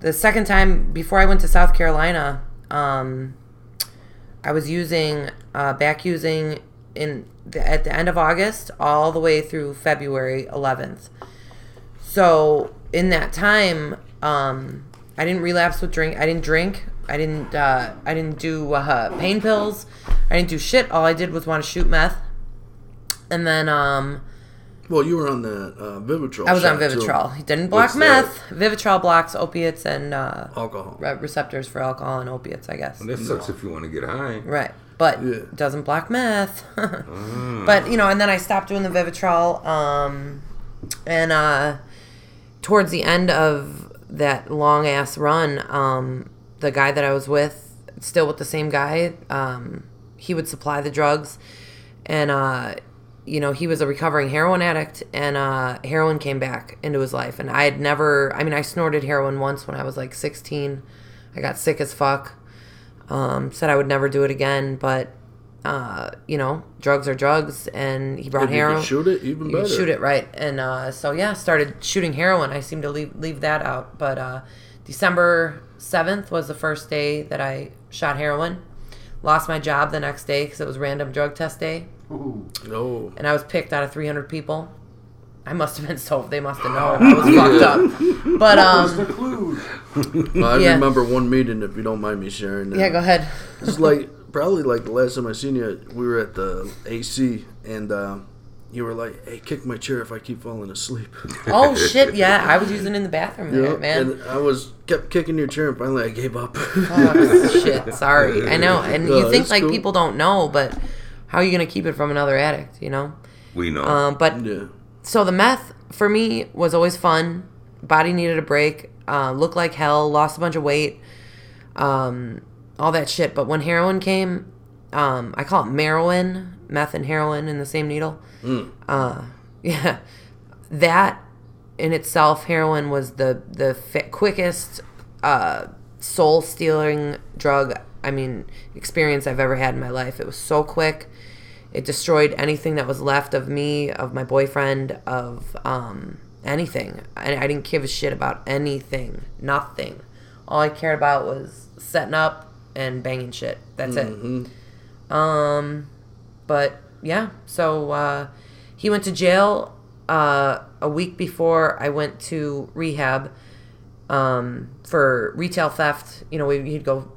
the second time before I went to South Carolina, um, I was using uh, back using in the, at the end of August all the way through February 11th. So in that time, um, I didn't relapse with drink. I didn't drink. I didn't. Uh, I didn't do uh, pain pills. I didn't do shit. All I did was want to shoot meth. And then um, Well, you were on the uh, Vivitrol. I was on shot, too. Vivitrol. He didn't block What's that? meth. Vivitrol blocks opiates and uh, Alcohol. re- receptors for alcohol and opiates. I guess. that sucks if you want to get high. Right. But Yeah. doesn't block meth. But you know, and then I stopped doing the Vivitrol. Um, and uh, towards the end of that long ass run, um, the guy that I was with, still with the same guy, um, he would supply the drugs, and uh, you know, he was a recovering heroin addict, and uh, heroin came back into his life. And I had never, I mean, I snorted heroin once when I was like 16. I got sick as fuck um, said I would never do it again, but uh, you know, drugs are drugs, and he brought If heroin. shoot it, even You better. shoot it right, and uh, so yeah, started shooting heroin. I seem to leave leave that out, but uh, December seventh was the first day that I shot heroin. Lost my job the next day because it was random drug test day, Ooh. No. and I was picked out of 300 people. I must have been so. They must have known I was fucked up. But What's the um, clue? I Yeah. remember one meeting, if you don't mind me sharing. That. yeah, go ahead. It's like probably like the last time I seen you, we were at the AC, and um, you were like, "Hey, kick my chair if I keep falling asleep." Oh shit! Yeah, I was using it in the bathroom there, Yeah, man. And I was kept kicking your chair, and finally I gave up. Oh, shit, sorry. I know. And No, you think it's like cool. people don't know, but how are you going to keep it from another addict, you know? We know. Um, but yeah. so the meth for me was always fun. Body needed a break. Uh, looked like hell. Lost a bunch of weight. Um, all that shit. But when heroin came, um, I call it Merowin, meth and heroin in the same needle. Uh, yeah, that in itself, heroin was the the fi- quickest uh, soul stealing drug. I mean, experience I've ever had in my life. It was so quick. It destroyed anything that was left of me, of my boyfriend, of um, anything. I, I didn't give a shit about anything. Nothing. All I cared about was setting up and banging shit. That's it. Um, but yeah, so uh, he went to jail uh, a week before I went to rehab um, for retail theft. You know, we- he'd go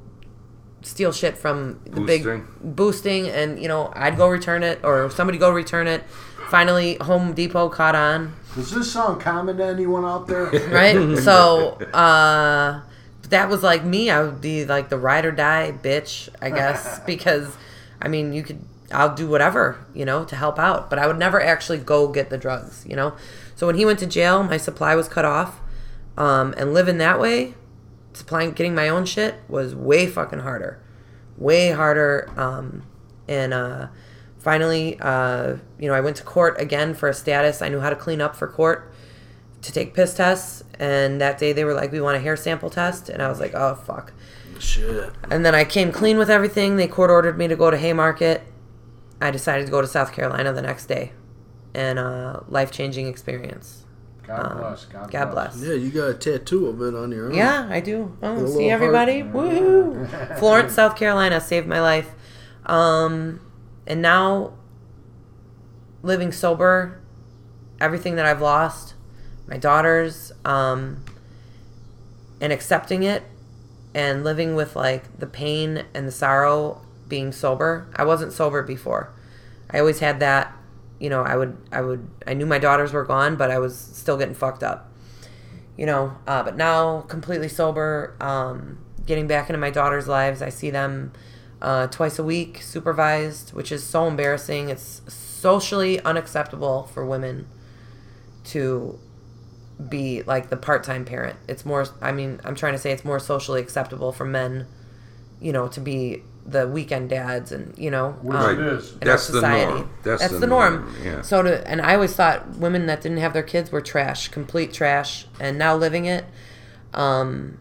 steal shit from the big Boosting. boosting, and you know, I'd go return it, or somebody go return it. Finally, Home Depot caught on Does this sound common to anyone out there? right? so uh, that was like me. I would be like the ride or die bitch, I guess, because I mean, you could. I'll do whatever, you know, to help out, but I would never actually go get the drugs, you know. So when he went to jail, my supply was cut off, um, and living that way, supplying, getting my own shit was way fucking harder, way harder. Um, and uh, finally, uh, you know, I went to court again for a status. I knew how to clean up for court to take piss tests, and that day they were like, "We want a hair sample test," and I was like, "Oh fuck." Shit. And then I came clean with everything. They court ordered me to go to Haymarket. I decided to go to South Carolina the next day, and uh, life changing experience. God bless. God, Um, God bless. Yeah, you got a tattoo of it on your arm. Yeah, I do. Oh, see everybody? heart. Woohoo! Florence, South Carolina saved my life. Um, and now, living sober, everything that I've lost, my daughters, um, and accepting it, and living with like the pain and the sorrow being sober. I wasn't sober before. I always had that. You know, I would, I would, I knew my daughters were gone, but I was still getting fucked up you know uh, but now completely sober um, getting back into my daughter's lives i see them uh, twice a week supervised which is so embarrassing it's socially unacceptable for women to be like the part-time parent. It's more I mean, I'm trying to say it's more socially acceptable for men, you know, to be the weekend dads and, you know, um, it is. in That's our the society. norm. That's That's the the norm. norm, yeah. So to and I always thought women that didn't have their kids were trash, complete trash, and now living it um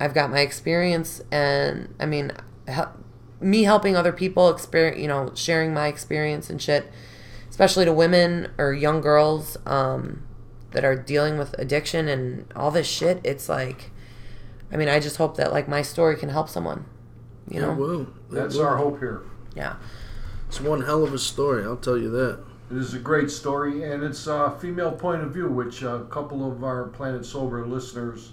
I've got my experience and I mean hel- me helping other people experience, you know, sharing my experience and shit, especially to women or young girls um that are dealing with addiction and all this shit, it's like I mean, I just hope that like my story can help someone. You know? It will. It That's will. our hope here. Yeah. It's one hell of a story. I'll tell you that. It is a great story, and it's a female point of view, which a couple of our Planet Sober listeners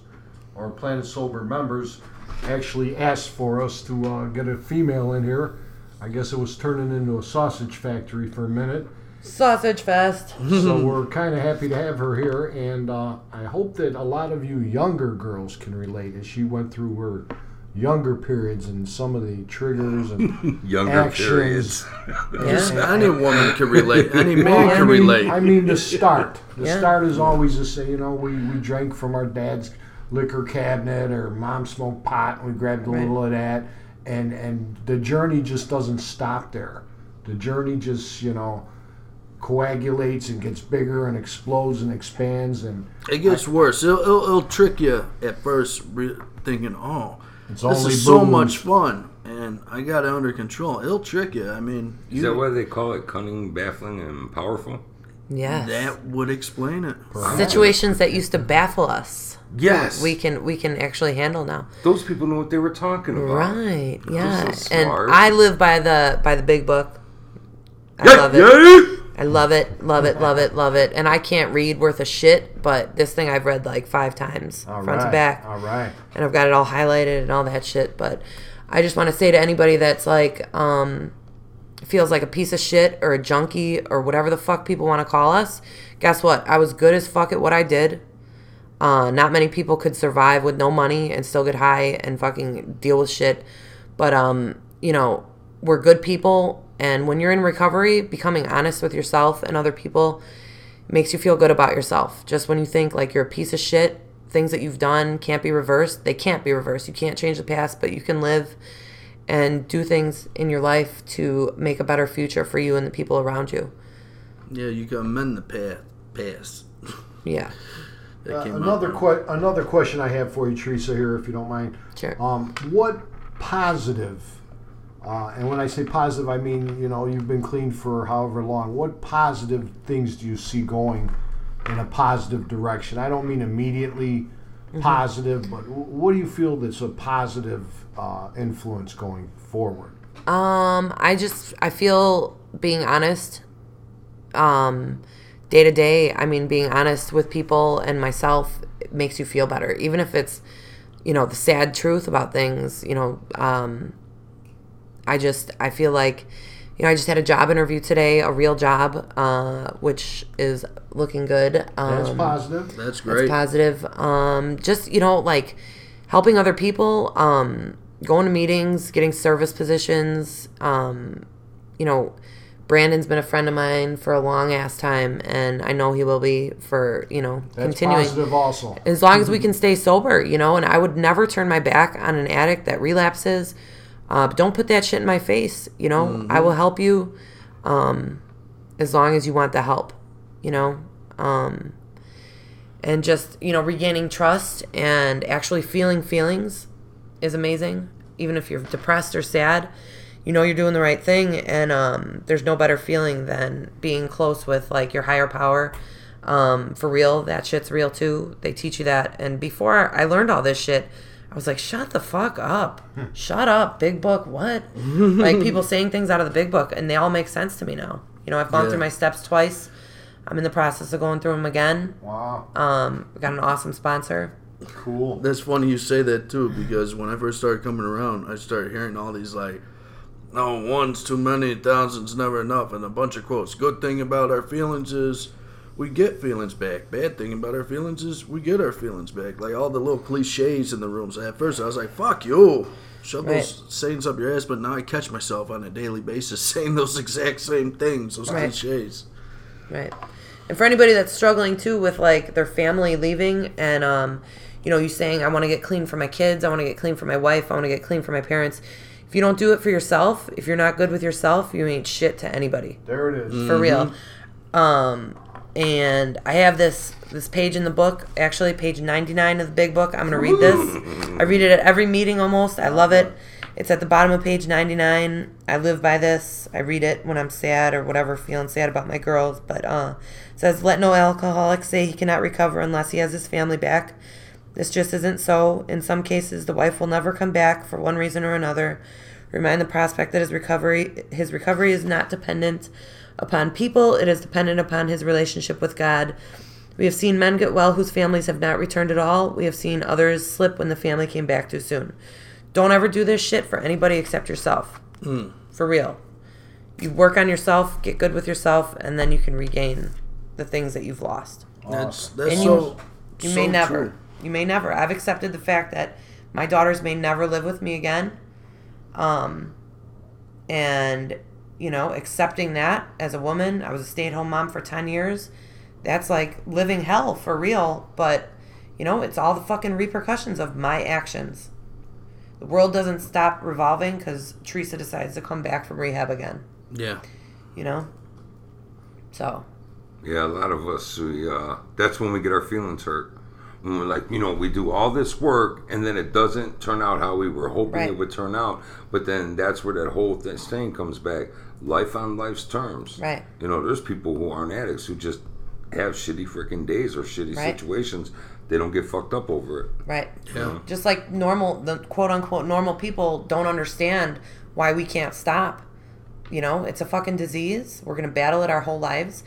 or Planet Sober members actually asked for us to uh, get a female in here. I guess it was turning into a sausage factory for a minute. Sausage fest. so we're kind of happy to have her here, and uh, I hope that a lot of you younger girls can relate as she went through her younger periods and some of the triggers and Younger actions. periods. Yeah. Any woman can relate. Any man Well, I can mean, relate. I mean, the start. The Yeah. start is always the same. You know, we, we drank from our dad's liquor cabinet, or mom smoked pot, and we grabbed a little of that, and and the journey just doesn't stop there. The journey just you know coagulates and gets bigger and explodes and expands and It gets worse. It'll, it'll, it'll trick you at first, re- thinking, "Oh, It's this only is so booze. much fun," and I got it under control. It'll trick you. I mean, Is you, that why they call it cunning, baffling, and powerful? Yes. that would explain it. Situations that used to baffle us. Yes, We can we can actually handle now. Those people know what they were talking about. Right. Yeah. so and. I live by the by the big book. I Yeah, love it. yeah. I love it, love it, love it, love it. And I can't read worth a shit, but this thing I've read like five times, all front to back. All right. and I've got it all highlighted and all that shit. But I just want to say to anybody that's like, um, feels like a piece of shit or a junkie or whatever the fuck people want to call us, guess what? I was good as fuck at what I did. Uh, not many people could survive with no money and still get high and fucking deal with shit. But, um, you know, we're good people. And when you're in recovery, becoming honest with yourself and other people makes you feel good about yourself. Just when you think like you're a piece of shit, things that you've done can't be reversed, they can't be reversed. You can't change the past, but you can live and do things in your life to make a better future for you and the people around you. yeah, you can amend the path, past. Yeah. Uh, another que- another question I have for you, Teresa, here, if you don't mind. Sure. Um, what positive, uh, and when I say positive, I mean you know you've been clean for however long. What positive things do you see going in a positive direction? I don't mean immediately Mm-hmm. positive, but w- what do you feel that's a positive uh, influence going forward? Um, I just I feel being honest, um, day to day. I mean, being honest with people and myself makes you feel better, even if it's, you know, the sad truth about things. You know, um, I just I feel like, you know, I just had a job interview today, a real job, uh, which is looking good. Um, That's positive. That's that's great. positive. Um, just you know, like helping other people, um, going to meetings, getting service positions. Um, you know, Brandon's been a friend of mine for a long ass time, and I know he will be for you know That's continuing. positive also. As long as we can stay sober, you know, and I would never turn my back on an addict that relapses. Uh, but don't put that shit in my face, you know. I will help you, um, as long as you want the help, you know. Um, and just you know regaining trust and actually feeling feelings is amazing. Even if you're depressed or sad, you know you're doing the right thing, and um, there's no better feeling than being close with like your higher power. Um, for real, that shit's real too. They teach you that. And before I learned all this shit, I was like, shut the fuck up. Shut up, big book. What? like people saying things out of the big book, and they all make sense to me now. You know, I've gone Yeah. through my steps twice. I'm in the process of going through them again. Wow, Um, we got an awesome sponsor. cool. That's funny you say that too, because when I first started coming around, I started hearing all these like, "No, one's too many, thousands never enough," and a bunch of quotes. Good thing about our feelings is we get feelings back. Bad thing about our feelings is we get our feelings back. Like all the little cliches in the rooms. At first, I was like, "Fuck you." Shove Right. those sayings up your ass, but now I catch myself on a daily basis saying those exact same things, those Right. cliches. Right. And for anybody that's struggling too with like their family leaving and um, you know, you saying I want to get clean for my kids, I want to get clean for my wife, I want to get clean for my parents. If you don't do it for yourself, if you're not good with yourself, you ain't shit to anybody. There it is. For real. Um and I have this this page in the book, actually page 99 of the big book. I'm going to read this. I read it at every meeting almost. I love it. It's at the bottom of page 99. I live by this. I read it when I'm sad or whatever, feeling sad about my girls. But uh, it says, Let no alcoholic say he cannot recover unless he has his family back. This just isn't so. In some cases, the wife will never come back for one reason or another. Remind the prospect that his recovery his recovery is not dependent upon people, it is dependent upon his relationship with God. We have seen men get well whose families have not returned at all. We have seen others slip when the family came back too soon. Don't ever do this shit for anybody except yourself. For real. You work on yourself, get good with yourself, and then you can regain the things that you've lost. That's that's And so. You so may never. true. You may never. I've accepted the fact that my daughters may never live with me again. Um, and you know, accepting that as a woman, I was a stay-at-home mom for ten years. That's like living hell for real. But you know, it's all the fucking repercussions of my actions. The world doesn't stop revolving because Teresa decides to come back from rehab again. Yeah. You know. So Yeah, a lot of us, we, uh, that's when we get our feelings hurt. When we're like, you know, we do all this work and then it doesn't turn out how we were hoping Right. it would turn out. But then that's where that whole thing comes back. Life on life's terms. Right. You know, there's people who aren't addicts who just have shitty freaking days or shitty Right. situations. They don't get fucked up over it. Right. Yeah. Just like normal, the quote unquote normal people don't understand why we can't stop. You know, it's a fucking disease. We're going to battle it our whole lives.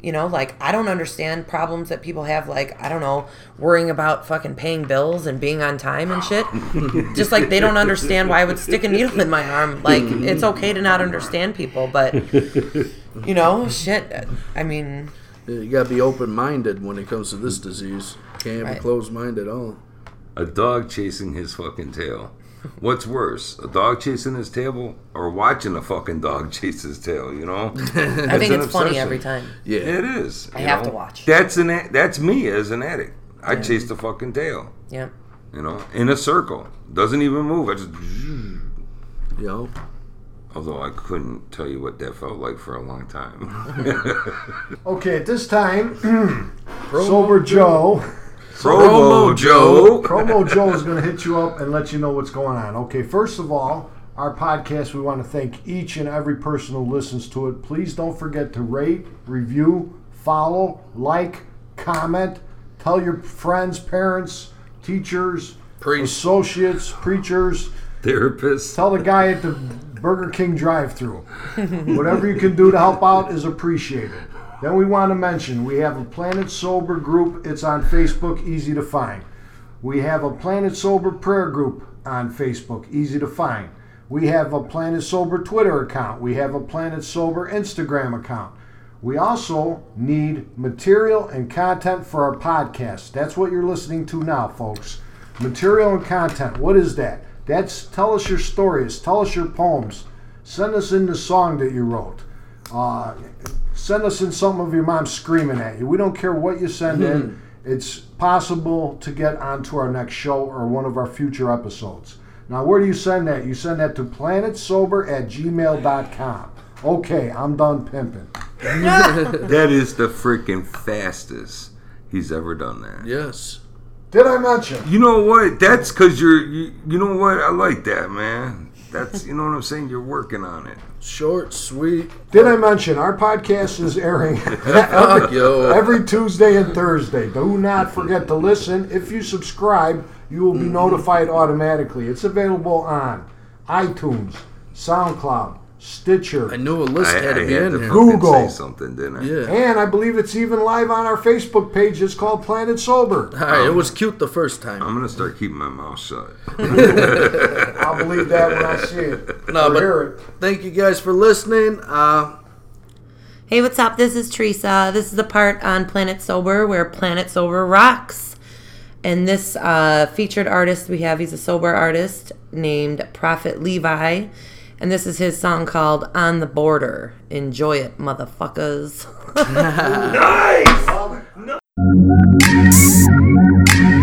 You know, like, I don't understand problems that people have, like, I don't know, worrying about fucking paying bills and being on time and shit. Just like they don't understand why I would stick a needle in my arm. Like, it's okay to not understand people, but, you know, shit. I mean, You gotta be open minded when it comes to this disease. Can't have Right. a closed minded at all. A dog chasing his fucking tail. What's worse, a dog chasing his tail or watching a fucking dog chase his tail? You know, I think an it's funny every time. Yeah. it is. I have know? to watch. That's an a- that's me as an addict. I chase the fucking tail. Yeah. You know, in a circle, doesn't even move. I just. Yo. Although I couldn't tell you what that felt like for a long time. Okay, at this time, Sober Joe, Promo Joe. Promo Joe is going to hit you up and let you know what's going on. Okay, first of all, our podcast, we want to thank each and every person who listens to it. Please don't forget to rate, review, follow, like, comment, tell your friends, parents, teachers, Preach. associates, preachers. therapists. Tell the guy at the Burger King drive-through. Whatever you can do to help out is appreciated. Then we want to mention we have a Planet Sober group. It's on Facebook, easy to find. We have a Planet Sober prayer group on Facebook, easy to find. We have a Planet Sober Twitter account. We have a Planet Sober Instagram account. We also need material and content for our podcast. That's what you're listening to now, folks. Material and content. What is that? That's tell us your stories, tell us your poems, send us in the song that you wrote. Uh, send us in something of your mom screaming at you. We don't care what you send in. Hmm. It's possible to get onto our next show or one of our future episodes. Now, where do you send that? You send that to planetsober at gmail.com. Okay, I'm done pimping. That is the freaking fastest he's ever done that. Yes. Did I mention? You know what? That's because you're. You, you know what? I like that, man. That's you know what I'm saying. You're working on it. Short, sweet. Did I mention our podcast is airing Fuck, yo. every Tuesday and Thursday? Do not forget to listen. If you subscribe, you will be mm-hmm. notified automatically. It's available on iTunes, SoundCloud, Stitcher, I knew a list I, had I to be had in to here. Google. say something, didn't I? Yeah. and I believe it's even live on our Facebook page. It's called Planet Sober. All right, it um, was cute the first time. I'm gonna start keeping my mouth shut. I'll believe that when I see it. No, or but- hear it. Thank you guys for listening. Uh, Hey, what's up? This is Teresa. This is the part on Planet Sober where Planet Sober rocks. And this uh, featured artist we have, he's a sober artist named Profit Levi. And this is his song called On the Border. Enjoy it, motherfuckers. I'm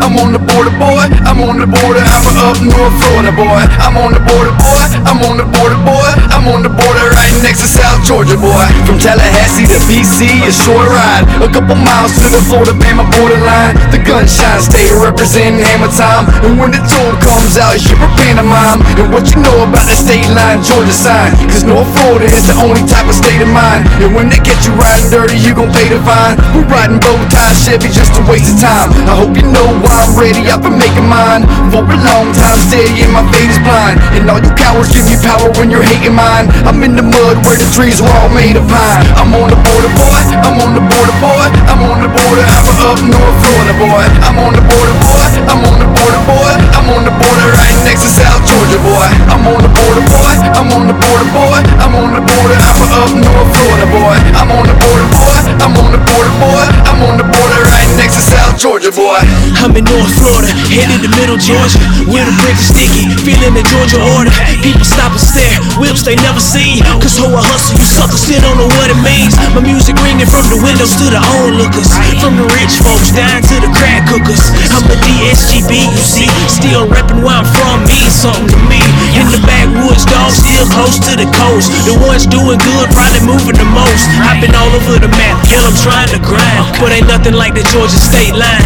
I'm on the border, boy. I'm on the border. I'm up north Florida, boy. I'm on the border, boy. I'm on the border, boy. I'm on the border right next to South Georgia, boy. From Tallahassee to BC, a short ride. A couple miles to the Florida Bama borderline. The gunshine state representing hammer time. And when the toll comes out, you're a pantomime. And what you know about the state line, Georgia sign. Cause North Florida is the only type of state of mind. And when they catch you riding dirty, you gon' pay the fine. We're riding bow tie Chevy just a waste of time. I hope you know why I'm ready. I've been making mine for a long time, steady and my fate is blind. And all you cowards give me power when you're hating mine. I'm in the mud where the trees were all made of pine. I'm on the border, boy. I'm on the border, boy. I'm on the border. I'm up north Florida, boy. I'm on the border, boy. I'm on the border, boy. I'm on the border right next to South Georgia, boy. I'm on the border, boy. I'm on the border, boy. I'm on the border. I'm up north Florida, boy. I'm on the border, boy. I'm on the border, boy. I'm on the border right next to South Georgia, boy. I'm in North Florida, headed to Middle Georgia, where the brick is sticky, feeling the Georgia order. People stop and stare, whips they never see. Cause hoe a hustle, you suckers still don't know what it means. My music ringing from the windows to the onlookers, from the rich folks down to the crack cookers. I'm a DSGB, you see, still reppin' where I'm from means something to me. In the backwoods, dog, still close to the coast. The ones doing good, probably moving the most. I've been all over the map, girl, I'm trying to grind, but ain't nothing like the Georgia state line.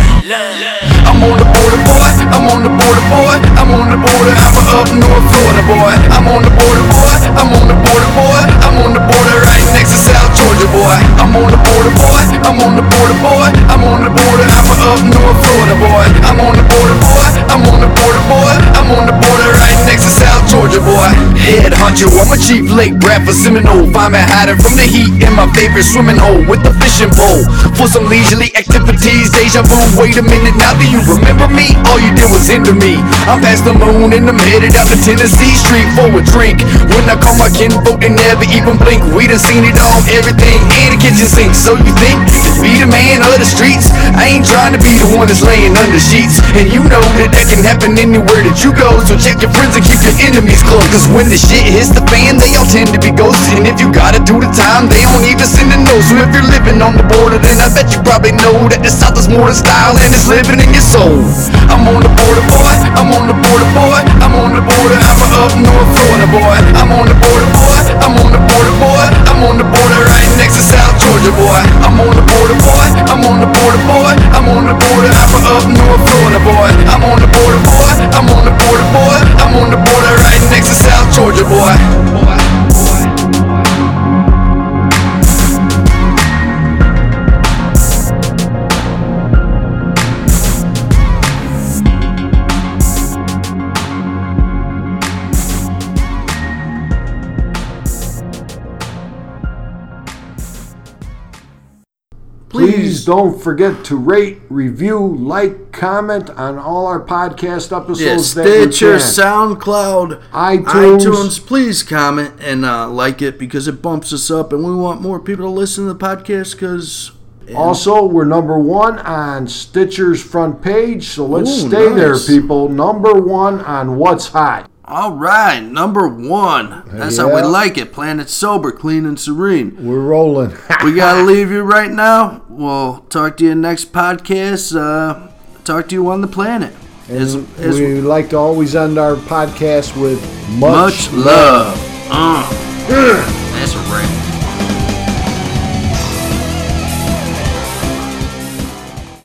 I'm on the border, boy. I'm on the border, boy. I'm on the border. I'm a up north Florida, boy. I'm on the border, boy. I'm on the border, boy. I'm on the border right next to South Georgia, boy. I'm on the border, boy. I'm on the border, boy. I'm on the border. I'm a up north Florida, boy. I'm on the border, boy. I'm on the border, boy. I'm on the border right next to South Georgia, boy. Head honcho, I'm a chief lake brat for Seminole. Find me hiding from the heat in my favorite swimming hole with the fishing pole. For some leisurely activities, deja vu. Wait a minute, now do you remember me? All you did was hinder me. I'm past the moon and I'm headed out to Tennessee Street for a drink. When I call my kinfolk, they never even blink. We done seen it all, everything in the kitchen sink. So you think to be the man of the streets? I ain't trying to be the one that's laying under sheets. And you know that that can happen anywhere that you go. So check your friends and keep your enemies close. Cause when the shit hits the fan, they all tend to be ghosts. And if you gotta do the time, they don't even send a note. So if you're living on the border, then I bet you probably know that the South is more than style and it's living in your soul. I'm on the border, boy. I'm on the border, boy. I'm on the border. I'm a up north Florida, boy. I'm on the border, boy. I'm on the border, boy. I'm on the border right next to South Georgia, boy. I'm on the border, boy. I'm on the border, boy. I'm on the border. I'm a up north Florida, boy. I'm on the border, boy. I'm on the border, boy. I'm on the border right next to South Georgia, boy. Please don't forget to rate, review, like, comment on all our podcast episodes. Yeah, Stitcher. SoundCloud, iTunes. iTunes. Please comment and uh, like it because it bumps us up, and we want more people to listen to the podcast because. Also, we're number one on Stitcher's front page, so let's Ooh, stay there, people. Number one on What's Hot. All right, number one. That's how we like it. Planet sober, clean and serene. We're rolling. We gotta leave you right now. We'll talk to you next podcast. Uh, talk to you on the planet. As, as we like to always end our podcast with much, much love. Uh. That's a wrap.